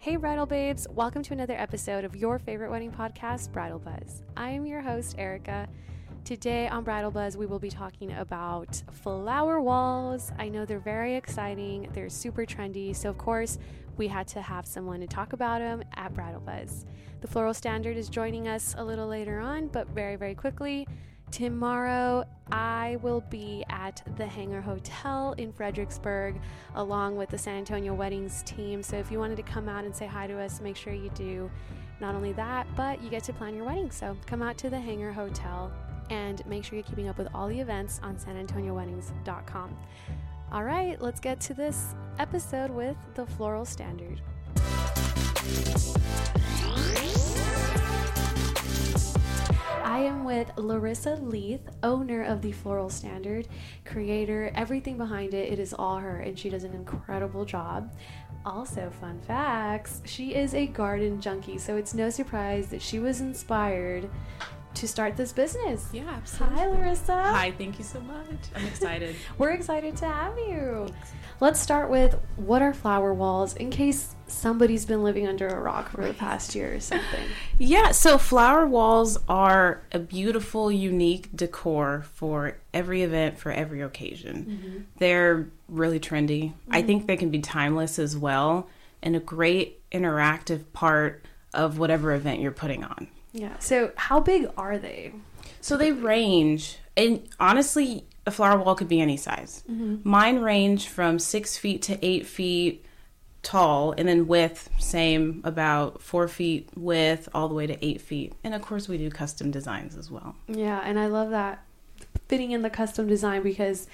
Hey, Bridal Babes, welcome to another episode of your favorite wedding podcast, Bridal Buzz. I am your host, Erica. Today on Bridal Buzz, we will be talking about flower walls. I know they're very exciting, they're super trendy, so of course, we had to have someone to talk about them at Bridal Buzz. The Floral Standard is joining us a little later on, but very, very quickly, Tomorrow, I will be at the Hangar Hotel in Fredericksburg along with the San Antonio Weddings team. So, if you wanted to come out and say hi to us, make sure you do. Not only that, but you get to plan your wedding. So, come out to the Hangar Hotel and make sure you're keeping up with all the events on sanantonioweddings.com. All right, let's get to this episode with the Floral Standard. With Larissa Leith, owner of the Floral Standard, creator, everything behind it. It is all her, and she does an incredible job. Also, fun facts she is a garden junkie, so it's no surprise that she was inspired to start this business. Yeah, absolutely. Hi, Larissa. Hi, thank you so much. I'm excited. We're excited to have you. Let's start with what are flower walls in case somebody's been living under a rock for the past year or something. yeah, so flower walls are a beautiful, unique decor for every event, for every occasion. Mm-hmm. They're really trendy. Mm-hmm. I think they can be timeless as well and a great interactive part of whatever event you're putting on. Yeah. So, how big are they? So, they range, and honestly, a flower wall could be any size. Mm-hmm. Mine range from six feet to eight feet tall, and then width, same about four feet width, all the way to eight feet. And of course, we do custom designs as well. Yeah, and I love that fitting in the custom design because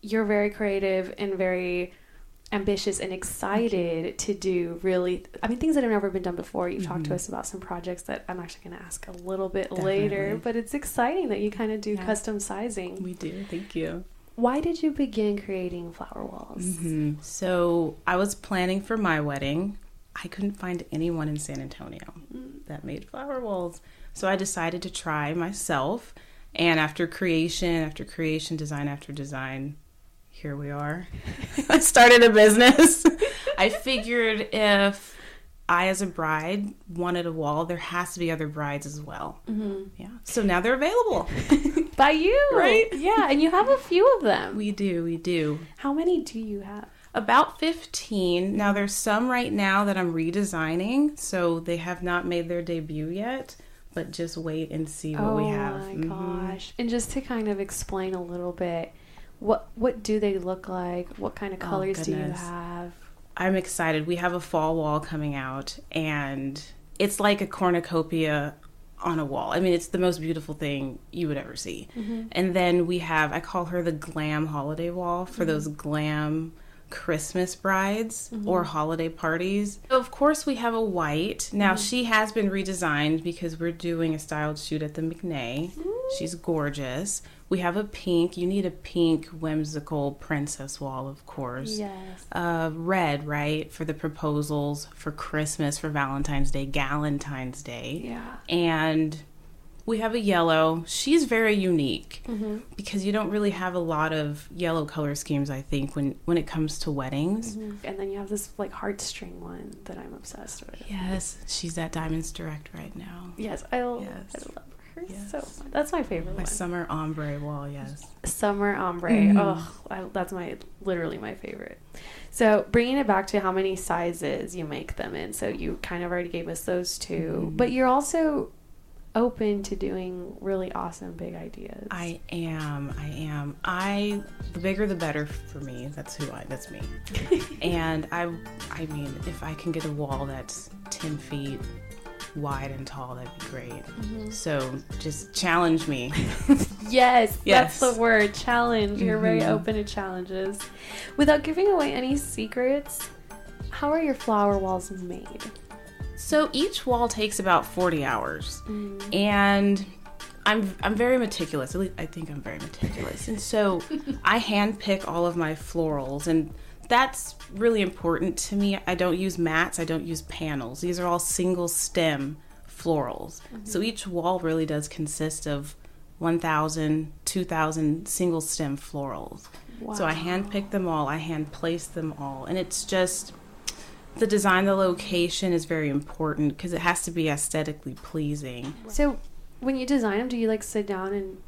you're very creative and very ambitious and excited to do really i mean things that have never been done before you've mm-hmm. talked to mm-hmm. us about some projects that i'm actually going to ask a little bit Definitely. later but it's exciting that you kind of do yeah. custom sizing we do thank you why did you begin creating flower walls mm-hmm. so i was planning for my wedding i couldn't find anyone in san antonio mm. that made flower walls so i decided to try myself and after creation after creation design after design here we are. I started a business. I figured if I, as a bride, wanted a wall, there has to be other brides as well. Mm-hmm. Yeah. So now they're available by you, right? Yeah, and you have a few of them. We do. We do. How many do you have? About 15. Now, there's some right now that I'm redesigning, so they have not made their debut yet, but just wait and see what oh we have. Oh my mm-hmm. gosh. And just to kind of explain a little bit, what what do they look like? What kind of oh, colors oh, do you have? I'm excited. We have a fall wall coming out and it's like a cornucopia on a wall. I mean, it's the most beautiful thing you would ever see. Mm-hmm. And then we have I call her the glam holiday wall for mm-hmm. those glam Christmas brides mm-hmm. or holiday parties. Of course, we have a white. Now, mm-hmm. she has been redesigned because we're doing a styled shoot at the McNay. She's gorgeous. We have a pink. You need a pink whimsical princess wall, of course. Yes. Uh, red, right, for the proposals, for Christmas, for Valentine's Day, Galentine's Day. Yeah. And we have a yellow. She's very unique mm-hmm. because you don't really have a lot of yellow color schemes. I think when when it comes to weddings. Mm-hmm. And then you have this like heartstring one that I'm obsessed with. Yes, she's at Diamonds Direct right now. Yes, I, yes. I love her yes. so. That's my favorite my one. summer ombre wall. Yes, summer ombre. Mm-hmm. Oh, that's my literally my favorite. So bringing it back to how many sizes you make them in. So you kind of already gave us those 2 mm-hmm. but you're also open to doing really awesome big ideas. I am. I am. I the bigger the better for me. That's who I that's me. and I I mean if I can get a wall that's 10 feet wide and tall, that'd be great. Mm-hmm. So just challenge me. yes, yes, that's the word. Challenge. You're mm-hmm. very open to challenges. Without giving away any secrets, how are your flower walls made? So each wall takes about 40 hours. Mm. And I'm I'm very meticulous. At least I think I'm very meticulous. And so I hand pick all of my florals and that's really important to me. I don't use mats, I don't use panels. These are all single stem florals. Mm-hmm. So each wall really does consist of 1,000, 2,000 single stem florals. Wow. So I hand pick them all, I hand place them all, and it's just the design, the location is very important because it has to be aesthetically pleasing. So, when you design them, do you like sit down and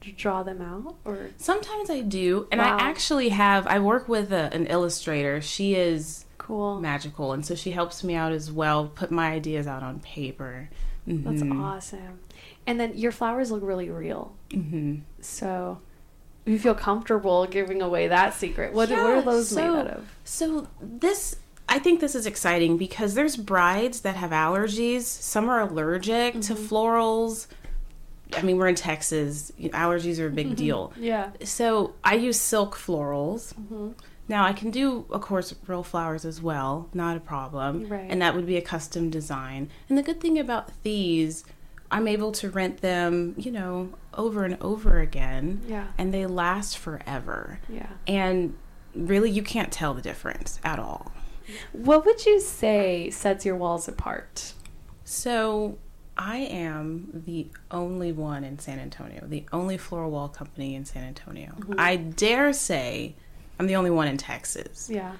draw them out, or Sometimes I do, and Wow. I actually have. I work with a, an illustrator. She is cool? magical, and so she helps me out as well. Put my ideas out on paper. That's Mhm. awesome. And then your flowers look really real. Mhm. So, you feel comfortable giving away that secret. What, what are those so- made out of? So this, I think this is exciting because there's brides that have allergies. Some are allergic to florals. I mean, we're in Texas. Allergies are a big deal. Yeah. So I use silk florals. Mhm. Now I can do, of course, real flowers as well. Not a problem. Right. And that would be a custom design. And the good thing about these, I'm able to rent them, you know, over and over again. Yeah. And they last forever. Yeah. And really, you can't tell the difference at all. What would you say sets your walls apart? So, I am the only one in San Antonio, the only floral wall company in San Antonio. Mm-hmm. I dare say I'm the only one in Texas. Yeah.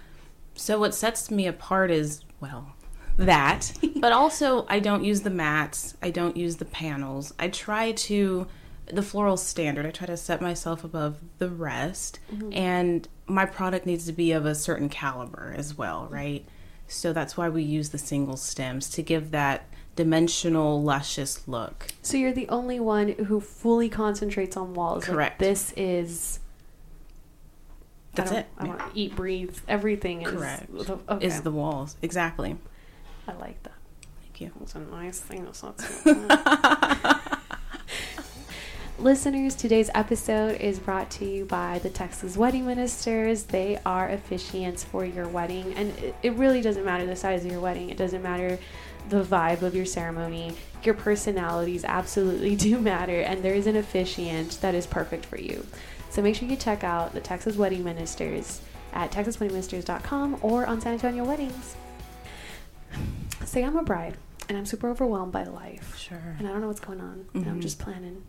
So, what sets me apart is, well, that, but also I don't use the mats, I don't use the panels. I try to, the floral standard, I try to set myself above the rest, mm-hmm. and my product needs to be of a certain caliber as well, right? So, that's why we use the single stems to give that dimensional, luscious look. So you're the only one who fully concentrates on walls. Like, Correct. this is. That's I it. I want to eat, breathe. Everything is. Correct. The, okay. Is the walls. Exactly. I like that. Thank you. That's a nice thing. That's not so Listeners, today's episode is brought to you by the Texas Wedding Ministers. They are officiants for your wedding, and it, it really doesn't matter the size of your wedding. It doesn't matter the vibe of your ceremony. Your personalities absolutely do matter, and there is an officiant that is perfect for you. So make sure you check out the Texas Wedding Ministers at texasweddingministers.com or on San Antonio Weddings. Say I'm a bride and I'm super overwhelmed by life Sure. and I don't know what's going on and I'm just planning.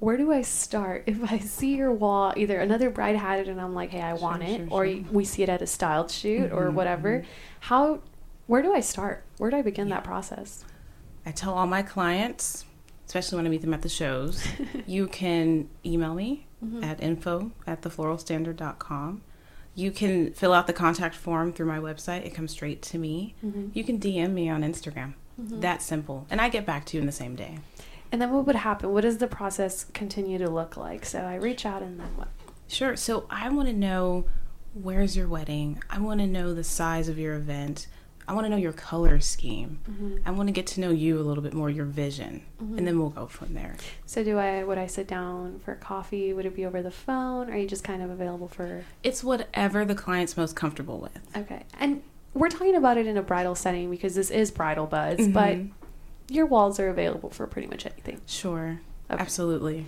Where do I start if I see your wall? Either another bride had it and I'm like, hey, I want it, sure, or sure. we see it at a styled shoot or Mhm, whatever. mhm. How? Where do I start? Where do I begin Yeah. that process? I tell all my clients, especially when I meet them at the shows, you can email me Mhm. at info at thefloralstandard.com. You can fill out the contact form through my website. It comes straight to me. Mhm. You can DM me on Instagram. Mhm. That simple. And I get back to you in the same day. And then what would happen? What does the process continue to look like? So I reach out and then what? Sure. So I want to know where's your wedding? I want to know the size of your event. I want to know your color scheme. Mhm. I want to get to know you a little bit more, your vision. Mhm. And then we'll go from there. So do I? Would I sit down for coffee? Would it be over the phone? Are you just kind of available for? It's whatever the client's most comfortable with. Okay, and we're talking about it in a bridal setting because this is bridal buzz, but Mhm. your walls are available for pretty much anything. Sure. Okay. Absolutely.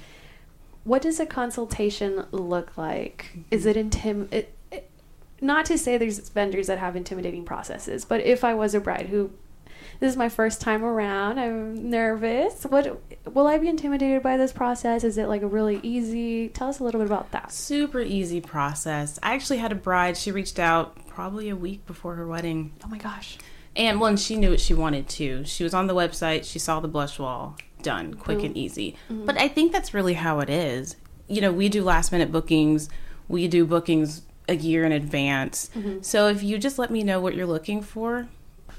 What does a consultation look like? Is it intim? It, not to say there's vendors that have intimidating processes, but if I was a bride who, this is my first time around, I'm nervous. What will I be intimidated by this process? Is it like a really easy? Tell us a little bit about that. Super easy process. I actually had a bride. She reached out probably a week before her wedding. Oh my gosh. And well, and she knew what she wanted to. She was on the website. She saw the blush wall. Done. Quick and easy. Mhm. But I think that's really how it is. You know, we do last minute bookings. We do bookings a year in advance. Mhm. So if you just let me know what you're looking for,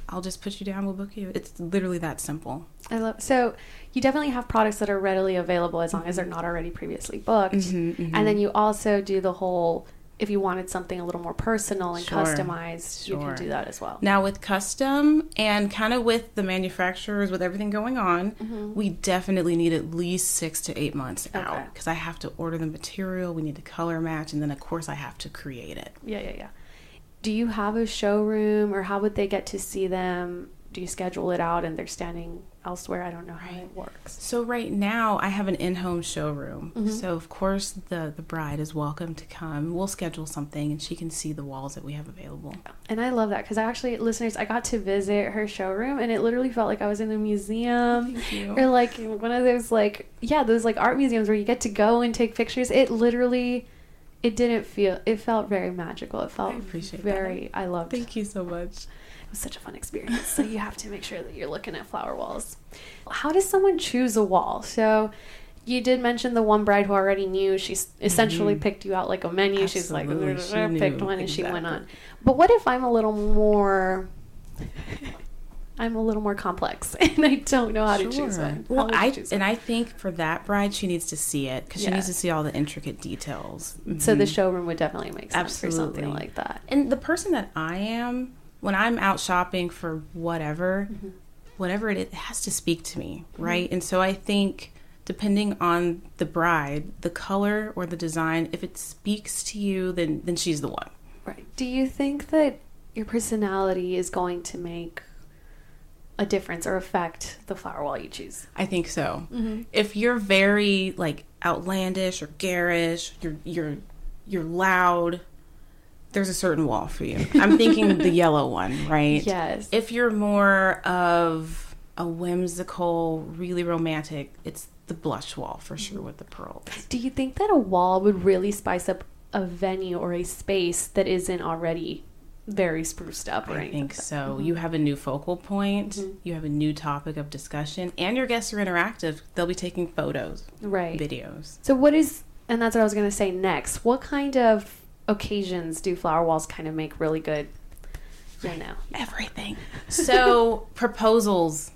I'll just put you down. We'll book you. It's literally that simple. I love so you definitely have products that are readily available as long as they're not already previously booked. Mhm, mhm. And then you also do the whole if you wanted something a little more personal and Sure. customized, you can do that as well. Now, with custom and kind of with the manufacturers, with everything going on, Mhm. we definitely need at least six to eight months Okay. out because I have to order the material, we need to color match, and then, of course, I have to create it. Yeah, yeah, yeah. Do you have a showroom or how would they get to see them? Do you schedule it out and they're standing elsewhere? I don't know how Right. it works. So, right now, I have an in home showroom. Mhm. So, of course, the, the bride is welcome to come. We'll schedule something and she can see the walls that we have available. And I love that because I actually, listeners, I got to visit her showroom and it literally felt like I was in a museum. Thank you. or like one of those like yeah those like art museums where you get to go and take pictures it literally it didn't feel it felt very magical. It felt I appreciate very I loved Thank you so much. it was such a fun experience. so you have to make sure that you're looking at flower walls. How does someone choose a wall? So you did mention the one bride who already knew. She essentially Mhm. picked you out like a menu. She's like, She picked one and she went on. But what if I'm a little more. I'm a little more complex and I don't know how to choose one. How Well, I choose and? I think for that bride, she needs to see it because she needs to see all the intricate details. So the Mhm. showroom would definitely make sense for something like that. and the person that I am when I'm out shopping for whatever, Mm-hmm. whatever it is, it has to speak to me, right? And so I think depending on the bride, the color or the design, if it speaks to you, then then she's the one. Right. Do you think that your personality is going to make a difference or affect the flower wall you choose? I think so. Mm-hmm. If you're very like outlandish or garish, you're you're you're loud. There's a certain wall for you. I'm thinking the yellow one, right? Yes. If you're more of a whimsical, really romantic, it's the blush wall for sure with the pearls. Do you think that a wall would really spice up a venue or a space that isn't already very spruced up or I think so. You have a new focal point, Mhm. you have a new topic of discussion, and your guests are interactive. They'll be taking photos, Right. videos. So what is and that's what I was going to say next. What kind of occasions do flower walls kind of make really good? You know. Everything. So, proposals,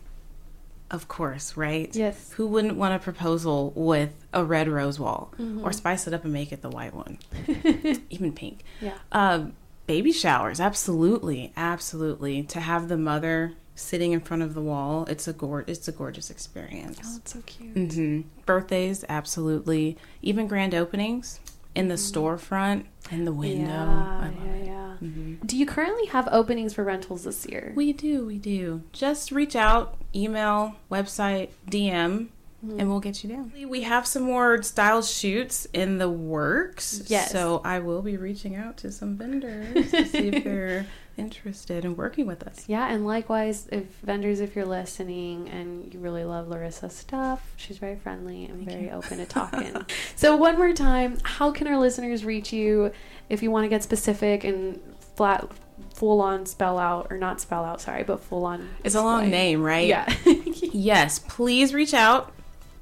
of course, right? Yes. Who wouldn't want a proposal with a red rose wall Mhm. or spice it up and make it the white one, even pink? yeah. Um, baby showers, absolutely, absolutely. To have the mother sitting in front of the wall, it's a gor- it's a gorgeous experience. Oh, it's so cute. hmm Birthdays, absolutely. Even grand openings in the storefront, in the window. Yeah, I love yeah, it. yeah. Mhm. Do you currently have openings for rentals this year? We do, we do. Just reach out, email, website, DM, Mm-hmm. and we'll get you down. We have some more style shoots in the works. Yes. So I will be reaching out to some vendors to see if they're interested in working with us. Yeah, and likewise, if vendors, if you're listening and you really love Larissa's stuff, she's very friendly and Thank very you. open to talking. so, one more time, how can our listeners reach you if you want to get specific and flat, full on spell out, or not spell out, sorry, but full on? It's a long name, right? Yeah. Yes, please reach out.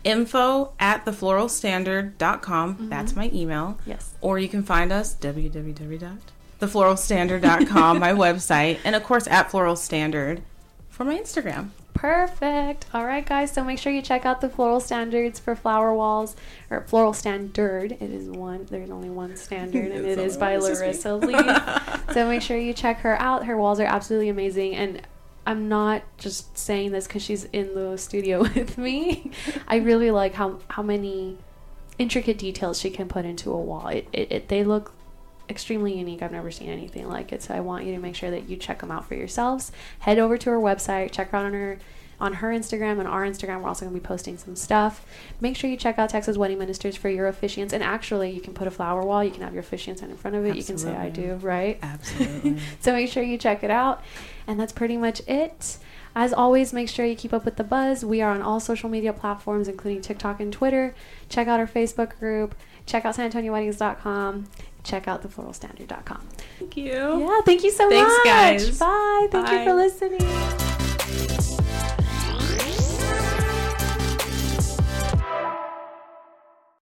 Info at thefloralstandard.com. Mm-hmm. That's my email. yes. Or you can find us www.thefloralstandard.com, my website, and of course at Floral Standard for my Instagram. Perfect. All right, guys. So make sure you check out the floral standards for flower walls, or floral standard. It is one. There's only one standard, and it is by Larissa Leaf. so make sure you check her out. Her walls are absolutely amazing, and I'm not just saying this because she's in the studio with me. I really like how how many intricate details she can put into a wall. It, it, it they look extremely unique. I've never seen anything like it. So I want you to make sure that you check them out for yourselves. Head over to her website, check her out on her on her Instagram and our Instagram. We're also going to be posting some stuff. Make sure you check out Texas Wedding Ministers for your officiants. And actually, you can put a flower wall. You can have your officiant sign in front of it. You can say, "I do," right? Absolutely. So make sure you check it out. And that's pretty much it. As always, make sure you keep up with the buzz. We are on all social media platforms, including TikTok and Twitter. Check out our Facebook group. Check out SanAntonioWeddings.com. Check out thefloralstandard.com. Thank you. Yeah, thank you so Thanks, much. Thanks, guys. Bye. Thank you for listening.